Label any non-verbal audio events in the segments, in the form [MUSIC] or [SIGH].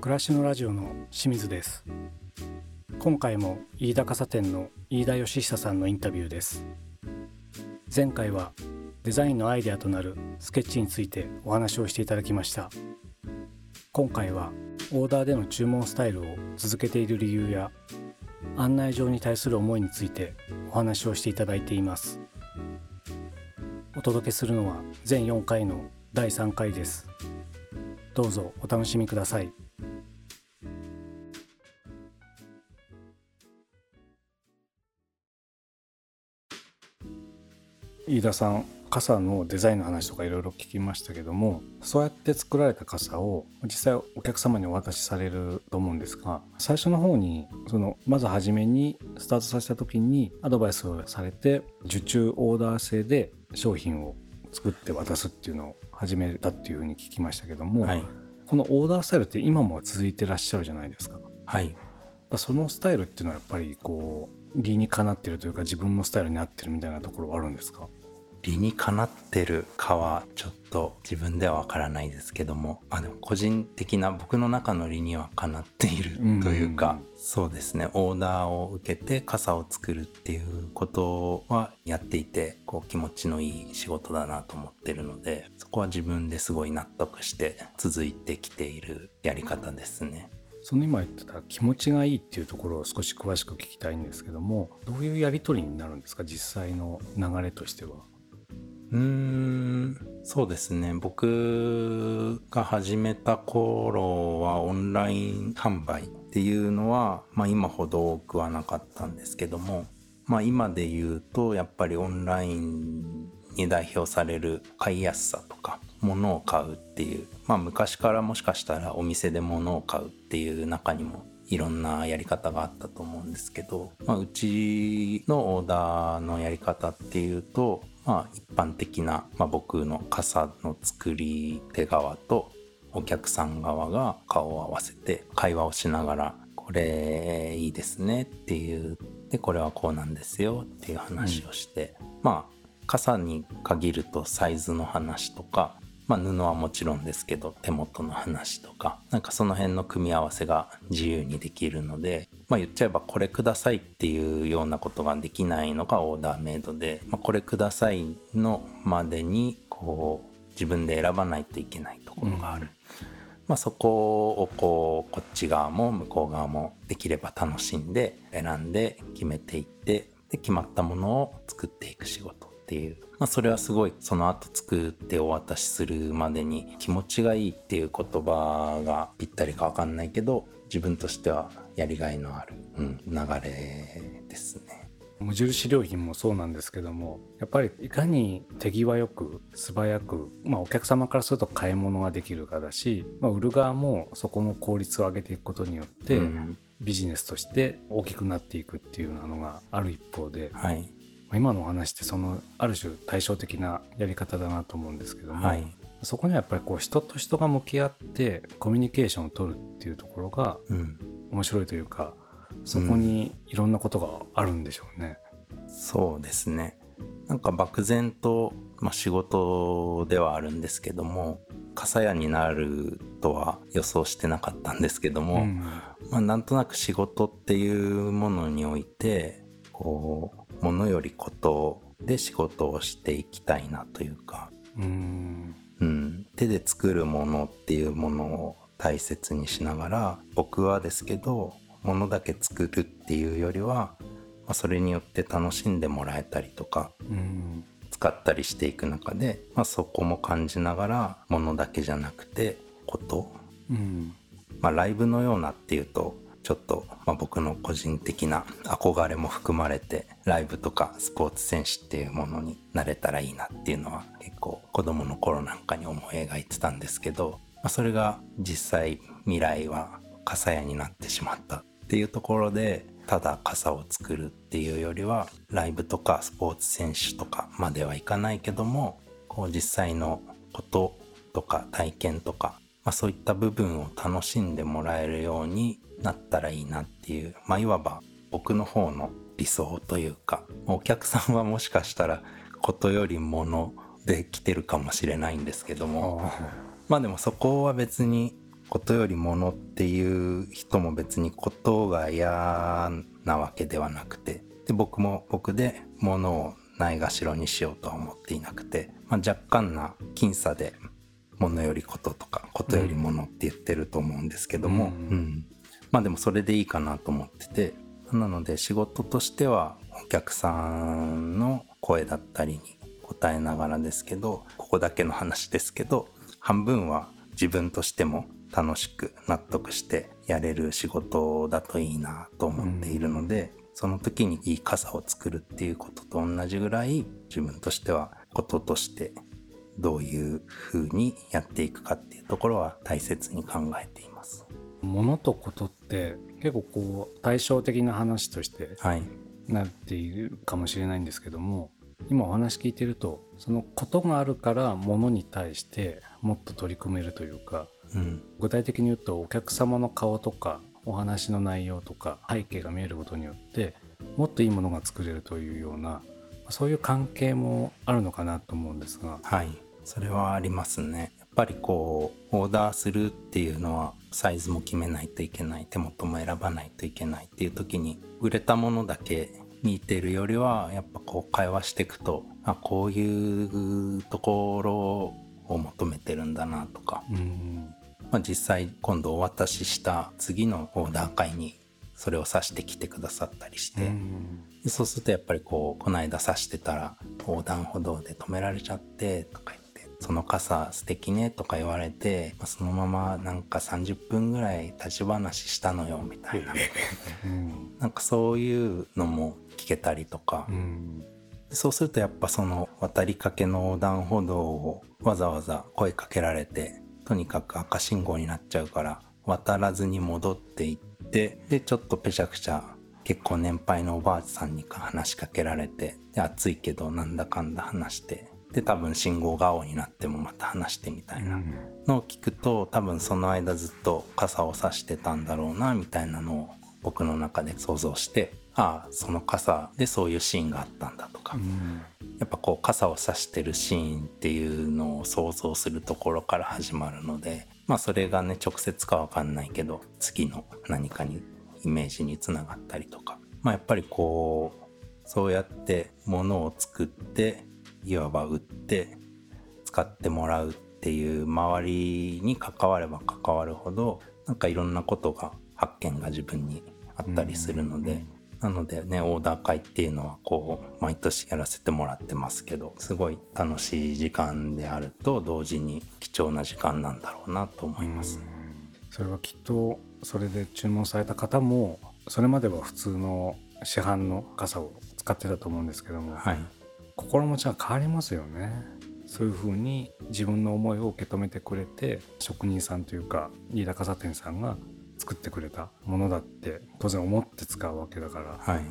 暮らしのラジオの清水です。今回も飯田傘店の飯田義久さんのインタビューです。前回はデザインのアイデアとなるスケッチについてお話をしていただきました。今回はオーダーでの注文スタイルを続けている理由や案内状に対する思いについてお話をしていただいています。お届けするのは全4回の第3回です。どうぞお楽しみください。飯田さん傘のデザインの話とかいろいろ聞きましたけどもそうやって作られた傘を実際お客様にお渡しされると思うんですが最初の方にそのまず初めにスタートさせた時にアドバイスをされて受注オーダー制で商品を作って渡すっていうのを始めたっていうふうに聞きましたけども、はい、このオーダースタイルって今も続いてらっしゃるじゃないですか。はい、そのスタイルっていうのはやっぱりこう理にかなってるというか自分のスタイルに合ってるみたいなところはあるんですか？理にかなってるかはちょっと自分ではわからないですけどもあでも個人的な僕の中の理にはかなっているというか、うそうですねオーダーを受けて傘を作るっていうことはやっていてこう気持ちのいい仕事だなと思ってるのでそこは自分ですごい納得して続いてきているやり方ですね。その今言ってた気持ちがいいっていうところを少し詳しく聞きたいんですけどもどういうやり取りになるんですか？実際の流れとしては。うーんそうですね。僕が始めた頃はオンライン販売っていうのは、まあ、今ほど多くはなかったんですけども、まあ、今で言うとやっぱりオンラインに代表される買いやすさとか物を買うっていう、まあ、昔からもしかしたらお店で物を買うっていう中にもいろんなやり方があったと思うんですけど、まあ、うちのオーダーのやり方っていうとまあ、一般的な、まあ、僕の傘の作り手側とお客さん側が顔を合わせて会話をしながらこれいいですねっていうでこれはこうなんですよっていう話をして、うん、まあ傘に限るとサイズの話とかまあ、布はもちろんですけど手元の話とかなんかその辺の組み合わせが自由にできるので、まあ、言っちゃえばこれくださいっていうようなことができないのがオーダーメイドで、まあ、これくださいのまでにこう自分で選ばないといけないところがある。うんまあ、そこをこうこっち側も向こう側もできれば楽しんで選んで決めていってで決まったものを作っていく仕事っていう、まあ、それはすごいその後作ってお渡しするまでに気持ちがいいっていう言葉がぴったりか分かんないけど自分としてはやりがいのある、うん、流れですね。無印良品もそうなんですけどもやっぱりいかに手際よく素早く、まあ、お客様からすると買い物ができるかだし、まあ、売る側もそこの効率を上げていくことによって、うん、ビジネスとして大きくなっていくっていうのがある一方で、はい、今のお話ってそのある種対照的なやり方だなと思うんですけども、はい、そこにはやっぱりこう人と人が向き合ってコミュニケーションを取るっていうところが面白いというか、うん、そこにいろんなことがあるんでしょうね。うん、そうですね。なんか漠然と、まあ、仕事ではあるんですけども傘屋になるとは予想してなかったんですけども、うん、まあ、なんとなく仕事っていうものにおいてこうものよりことで仕事をしていきたいなというか。うんうん。手で作るものっていうものを大切にしながら僕はですけどものだけ作るっていうよりは、まあ、それによって楽しんでもらえたりとか、使ったりしていく中で、まあ、そこも感じながらものだけじゃなくてこと、うん。まあ、ライブのようなっていうとちょっと、まあ、僕の個人的な憧れも含まれてライブとかスポーツ選手っていうものになれたらいいなっていうのは結構子供の頃なんかに思い描いてたんですけど、まあ、それが実際未来は傘屋になってしまったっていうところでただ傘を作るっていうよりはライブとかスポーツ選手とかまではいかないけどもこう実際のこととか体験とか、まあ、そういった部分を楽しんでもらえるようになったらいいなっていう、まあ、いわば僕の方の理想というかお客さんはもしかしたらことよりもので来てるかもしれないんですけどもまあでもそこは別にことより物っていう人も別にことが嫌なわけではなくてで僕も僕で物をないがしろにしようとは思っていなくて、まあ、若干な僅差で物よりこととかことより物って言ってると思うんですけども、うん、うん、まあでもそれでいいかなと思っててなので仕事としてはお客さんの声だったりに答えながらですけどここだけの話ですけど半分は自分としても楽しく納得してやれる仕事だといいなと思っているので、うん、その時にいい傘を作るっていうことと同じぐらい自分としてはこととしてどういうふうにやっていくかっていうところは大切に考えています。物とことって結構こう対照的な話としてなっているかもしれないんですけども、今お話聞いてるとそのことがあるから物に対してもっと取り組めるというか、うん、具体的に言うとお客様の顔とかお話の内容とか背景が見えることによってもっといいものが作れるというようなそういう関係もあるのかなと思うんですが。はい。それはありますねぱりこうオーダーするっていうのはサイズも決めないといけない手元も選ばないといけないっていう時に売れたものだけ見てるよりはやっぱこう会話していくとあこういうところを求めてるんだなとか、うん。まあ、実際今度お渡しした次のオーダー会にそれを指してきてくださったりして、でそうするとやっぱりこうこの間指してたら横断歩道で止められちゃってとか言ってその傘素敵ねとか言われて、まあ、そのままなんか30分ぐらい立ち話したのよみたいな、うん、なんかそういうのも聞けたりとか、うん、そうするとやっぱその渡りかけの横断歩道をわざわざ声かけられてとにかく赤信号になっちゃうから渡らずに戻っていってでちょっとぺちゃくちゃ結構年配のおばあさんに話しかけられてで暑いけどなんだかんだ話してで多分信号が青になってもまた話してみたいな。のを聞くと多分その間ずっと傘を差してたんだろうなみたいなのを僕の中で想像してああその傘でそういうシーンがあったんだとか、うん、やっぱこう傘を差してるシーンっていうのを想像するところから始まるのでまあそれがね直接かわかんないけど次の何かにイメージにつながったりとか、まあ、やっぱりこうそうやってものを作っていわば売って使ってもらうっていう周りに関われば関わるほどなんかいろんなことが発見が自分にあったりするので、なのでね、オーダー会っていうのはこう、毎年やらせてもらってますけど、すごい楽しい時間であると同時に貴重な時間なんだろうなと思います。それはきっと、それで注文された方も、それまでは普通の市販の傘を使ってたと思うんですけども、はい、心持ちは変わりますよね。そういうふうに自分の思いを受け止めてくれて職人さんというか飯田傘店さんが作ってくれたものだって当然思って使うわけだから、はい、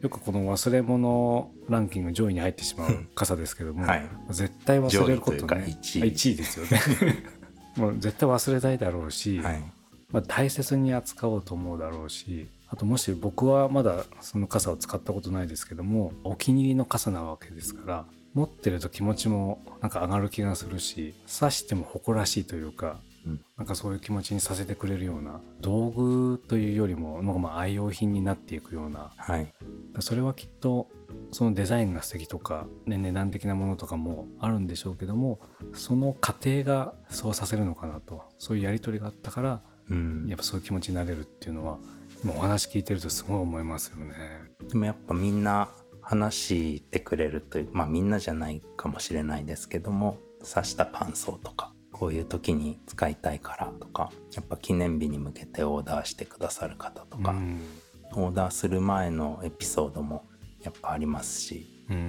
よくこの忘れ物ランキング上位に入ってしまう傘ですけども、はい、絶対忘れることね。1位 ,1 位ですよね。[LAUGHS] もう絶対忘れたいだろうし、はい、まあ、大切に扱おうと思うだろうしあともし僕はまだその傘を使ったことないですけどもお気に入りの傘なわけですから持ってると気持ちもなんか上がる気がするし刺しても誇らしいというかなんかそういう気持ちにさせてくれるような道具というよりもなんかまあ愛用品になっていくような、はい、それはきっとそのデザインが素敵とか、ね、値段的なものとかもあるんでしょうけどもその過程がそうさせるのかなと。そういうやり取りがあったから、うん、やっぱそういう気持ちになれるっていうのは今お話聞いてるとすごい思いますよね。でもやっぱみんな話してくれるというまあみんなじゃないかもしれないですけども刺した感想とかこういう時に使いたいからとかやっぱ記念日に向けてオーダーしてくださる方とか、うん、オーダーする前のエピソードもやっぱありますし、うん、う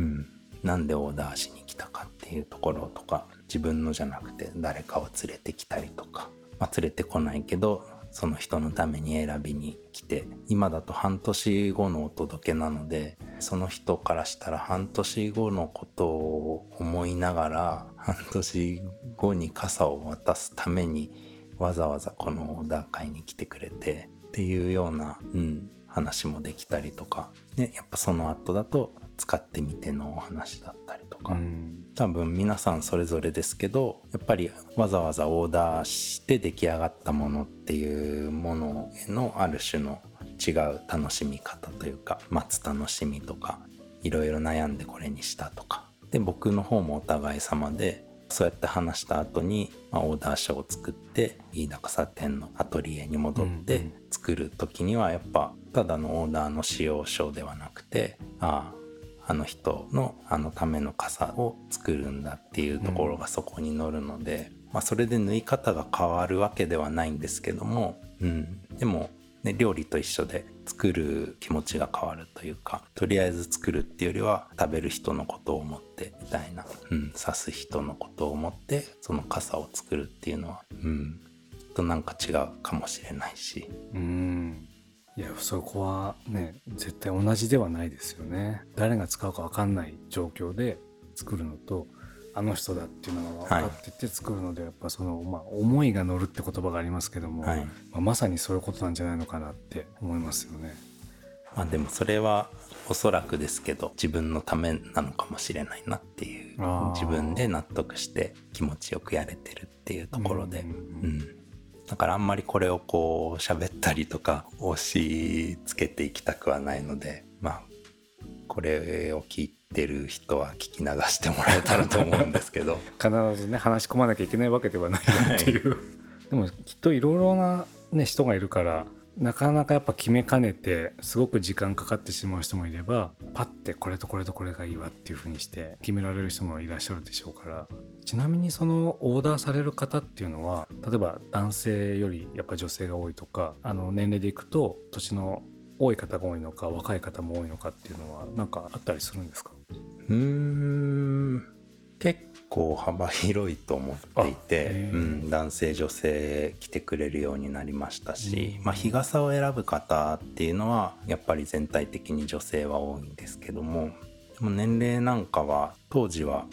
ん、なんでオーダーしに来たかっていうところとか自分のじゃなくて誰かを連れてきたりとか、まあ、連れてこないけどその人のために選びに来て今だと半年後のお届けなのでその人からしたら半年後のことを思いながら [LAUGHS] 半年後に傘を渡すためにわざわざこのオーダー会に来てくれてっていうような、うん、話もできたりとか。やっぱその後だと使ってみてのお話だったりとか、うん。多分皆さんそれぞれですけどやっぱりわざわざオーダーして出来上がったものっていうものへのある種の違う楽しみ方というか待つ楽しみとかいろいろ悩んでこれにしたとか。で僕の方もお互い様でそうやって話した後に、まあ、オーダー書を作って飯高さ店のアトリエに戻って作る時にはやっぱただのオーダーの使用書ではなくてあああの人のあのための傘を作るんだっていうところがそこに乗るので、まあ、それで縫い方が変わるわけではないんですけども、うん、でも、ね、料理と一緒で作る気持ちが変わるというかとりあえず作るっていうよりは食べる人のことを思ってみたいな、うん、刺す人のことを思ってその傘を作るっていうのは、うん、となんか違うかもしれないし。うんいやそこはね絶対同じではないですよね。誰が使うか分かんない状況で作るのとあの人だっていうのが分かってて作るので、やっぱその、まあ、思いが乗るって言葉がありますけども、はい。まあ、まさにそういうことなんじゃないのかなって思いますよね。まあでもそれはおそらくですけど自分のためなのかもしれないなっていう自分で納得して気持ちよくやれてるっていうところで、うん。うんだからあんまりこれをこう喋ったりとか押し付けていきたくはないのでまあこれを聞いてる人は聞き流してもらえたらと思うんですけど。[LAUGHS] 必ずね話し込まなきゃいけないわけではないなっていう、でもきっといろいろな、ね、人がいるからなかなかやっぱ決めかねてすごく時間かかってしまう人もいればパッてこれとこれとこれがいいわっていうふうにして決められる人もいらっしゃるでしょうから。ちなみにそのオーダーされる方っていうのは例えば男性よりやっぱ女性が多いとかあの年齢でいくと年の多い方が多いのか若い方も多いのかっていうのは何かあったりするんですか？うーん。結構幅広いと思っていてうん、男性女性来てくれるようになりましたし、うん。まあ、日傘を選ぶ方っていうのはやっぱり全体的に女性は多いんですけどもでも年齢なんかは当時は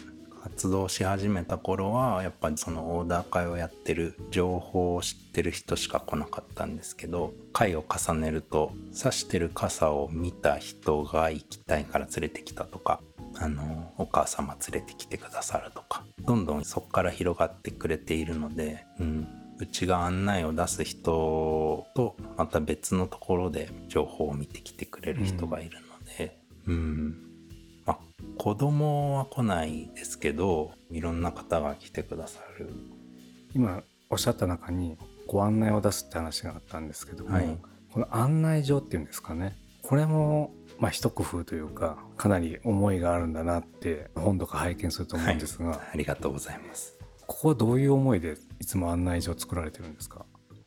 活動し始めた頃はやっぱりそのオーダー会をやってる情報を知ってる人しか来なかったんですけど会を重ねると差してる傘を見た人が行きたいから連れてきたとかあのお母様連れてきてくださるとかどんどんそこから広がってくれているので、うん、うちが案内を出す人とまた別のところで情報を見てきてくれる人がいるので、うんまあ、子供は来ないですけどいろんな方が来てくださる。今おっしゃった中にご案内を出すって話があったんですけども、はいこの案内状っていうんですかねこれもまあ一工夫というかかなり思いがあるんだなって本とか拝見すると思うんですが、ありがとうございます。ここはどういう思いでいつも案内状を作られてるんですか？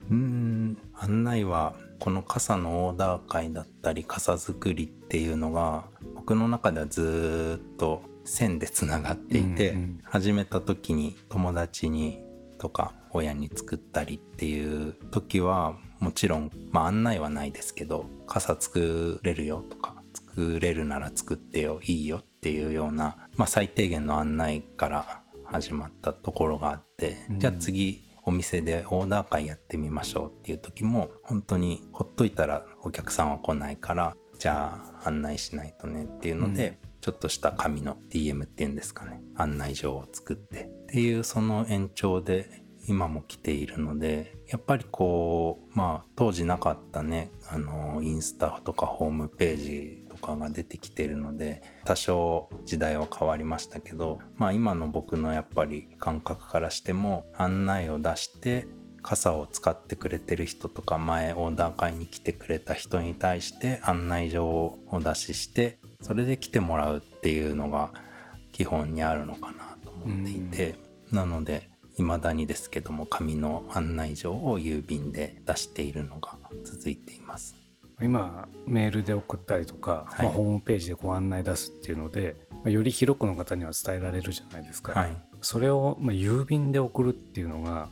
うーん。案内はこの傘のオーダー会だったり傘作りっていうのが僕の中ではずーっと線でつながっていて、うんうん。始めた時に友達にとか親に作ったりっていう時はもちろん、まあ、案内はないですけど傘作れるよとか作れるなら作ってよいいよっていうような、まあ、最低限の案内から始まったところがあって、うん。じゃあ次お店でオーダー会やってみましょうっていう時も本当にほっといたらお客さんは来ないからじゃあ案内しないとねっていうので、ちょっとした紙の DM っていうんですかね。案内状を作ってっていうその延長で今も来ているのでやっぱりこうまあ当時なかったねあのインスタとかホームページとかが出てきてるので多少時代は変わりましたけどまあ今の僕のやっぱり感覚からしても案内を出して傘を使ってくれてる人とか前オーダー会に来てくれた人に対して案内状をお出ししてそれで来てもらうっていうのが基本にあるのかなと思っていてなので未だにですけども紙の案内状を郵便で出しているのが続いています。今メールで送ったりとか、はい。まあ、ホームページでご案内出すっていうので、まあより広くの方には伝えられるじゃないですか、はい、それを、まあ、郵便で送るっていうのが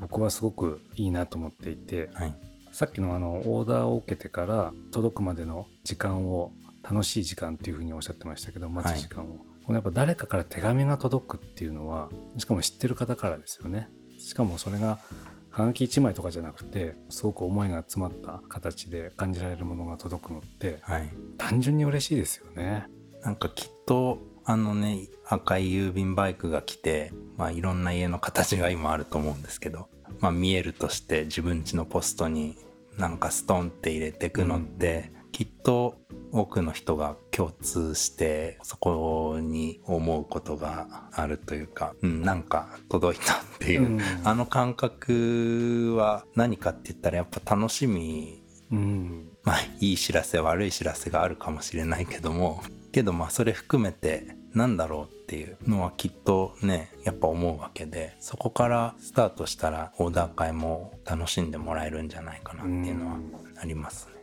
僕はすごくいいなと思っていてはい、さっきのあのオーダーを受けてから届くまでの時間を楽しい時間っていうふうにおっしゃってましたけど待つ時間を、このやっぱ誰かから手紙が届くっていうのはしかも知ってる方からですよね。しかもそれがはがき1枚とかじゃなくてすごく思いが詰まった形で感じられるものが届くのってはい、単純に嬉しいですよね。なんかきっとあのね赤い郵便バイクが来て、まあ、いろんな家の形が今あると思うんですけど、まあ、見えるとして自分家のポストになんかストンって入れてくのって、うん、きっと多くの人が共通してそこに思うことがあるというか、うん、なんか届いたっていう、うん、あの感覚は何かって言ったらやっぱ楽しみ、うん、まあいい知らせ悪い知らせがあるかもしれないけども。けどまあそれ含めてなんだろうっていうのはきっとねやっぱ思うわけでそこからスタートしたらオーダー会も楽しんでもらえるんじゃないかなっていうのはありますね。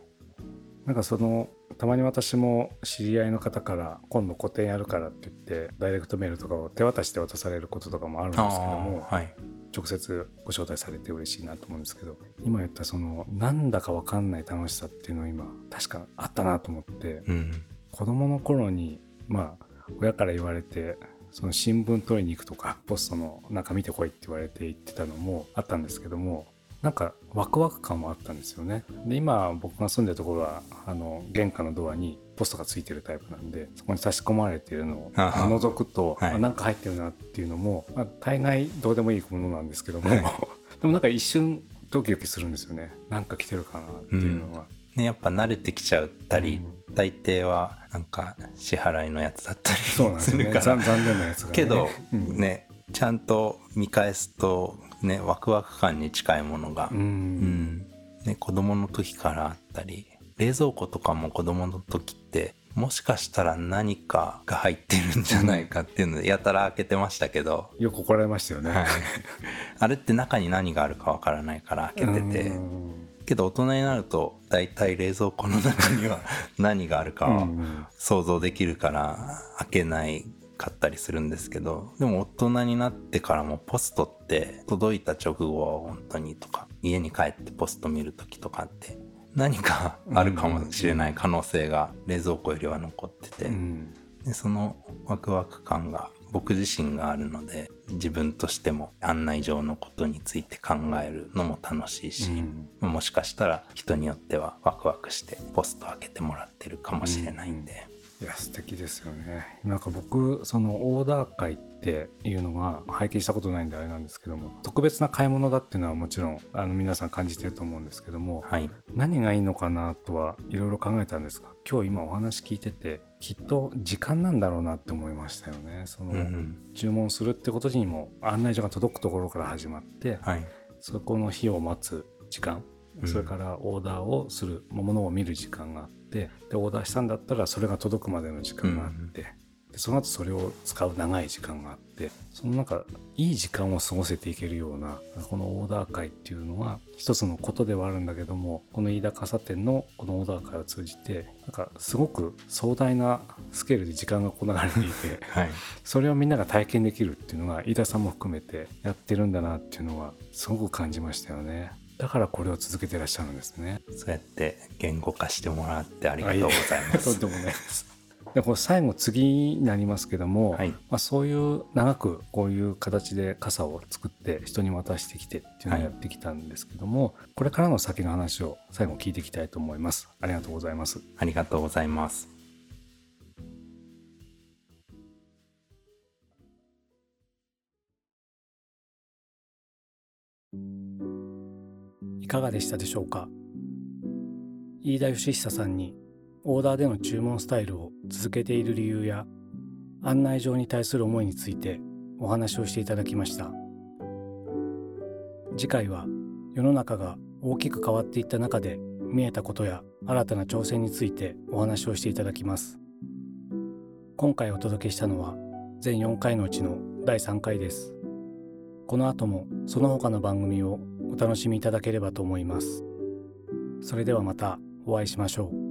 なんかそのたまに私も知り合いの方から今度個展やるからって言ってダイレクトメールとかを手渡して渡されることとかもあるんですけども、はい、直接ご招待されて嬉しいなと思うんですけど今言ったそのなんだか分かんない楽しさっていうのを今確かあったなと思って、うん、子供の頃にまあ親から言われてその新聞取りに行くとかポストの中見てこいって言われて行ってたのもあったんですけどもなんかワクワク感もあったんですよね。で今僕が住んでるところはあの玄関のドアにポストがついてるタイプなんでそこに差し込まれているのを覗くとあなんか入ってるなっていうのも、まあ、大概どうでもいいものなんですけども、はい、[LAUGHS] でもなんか一瞬ドキドキするんですよね。なんか来てるかなっていうのは。うん、ね、やっぱ慣れてきちゃったり、うん、大抵はなんか支払いのやつだったりするから、ね、残念なやつが、ね、けど、うん、ねちゃんと見返すとねワクワク感に近いものが、うん、うん、ね、子供の時からあったり冷蔵庫とかも子供の時ってもしかしたら何かが入ってるんじゃないかっていうのでやたら開けてましたけど。よく怒られましたよね、はい、[LAUGHS] あれって中に何があるかわからないから開けてて。けど大人になると大体冷蔵庫の中には何があるかは想像できるから開けないかったりするんですけどでも大人になってからもポストって届いた直後は本当にとか家に帰ってポスト見る時とかって何かあるかもしれない可能性が冷蔵庫よりは残ってて、でそのワクワク感が僕自身があるので自分としても案内状のことについて考えるのも楽しいし、うん、もしかしたら人によってはワクワクしてポスト開けてもらってるかもしれないんで、いや素敵ですよね。なんか僕そのオーダー会っていうのは拝見したことないんであれなんですけども特別な買い物だっていうのはもちろんあの皆さん感じてると思うんですけども、はい、何がいいのかなとはいろいろ考えたんですが今日今お話聞いててきっと時間なんだろうなって思いましたよね。その、うん、注文するってことにも案内所が届くところから始まって、はい、そこの日を待つ時間それからオーダーをするものを見る時間があでオーダーしたんだったらそれが届くまでの時間があって、でその後それを使う長い時間があってその中いい時間を過ごせていけるようなこのオーダー会っていうのは一つのことではあるんだけどもこの飯田傘店のこのオーダー会を通じてなんかすごく壮大なスケールで時間が行われていて、[LAUGHS] はい、それをみんなが体験できるっていうのが飯田さんも含めてやってるんだなっていうのはすごく感じましたよね。だからこれを続けてらっしゃるんですね。そうやって言語化してもらってありがとうございます。[LAUGHS] とんでもないです。でこれ最後次になりますけども、はい、まあ、そういう長くこういう形で傘を作って人に渡してきてっていうのをやってきたんですけども、はい、これからの先の話を最後聞いていきたいと思います。ありがとうございます。ありがとうございます。かがでしたでしょうか？飯田義久さんにオーダーでの注文スタイルを続けている理由や案内状に対する思いについてお話をしていただきました。次回は世の中が大きく変わっていった中で見えたことや新たな挑戦についてお話をしていただきます。今回お届けしたのは全4回のうちの第3回です。この後もその他の番組をお楽しみいただければと思います。それではまたお会いしましょう。